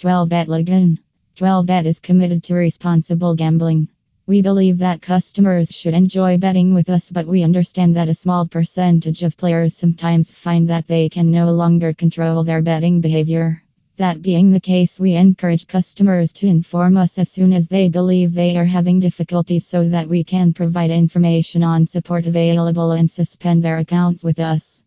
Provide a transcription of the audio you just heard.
12bet Login. 12bet is committed to responsible gambling. We believe that customers should enjoy betting with us, but we understand that a small percentage of players sometimes find that they can no longer control their betting behavior. That being the case, we encourage customers to inform us as soon as they believe they are having difficulties so that we can provide information on support available and suspend their accounts with us.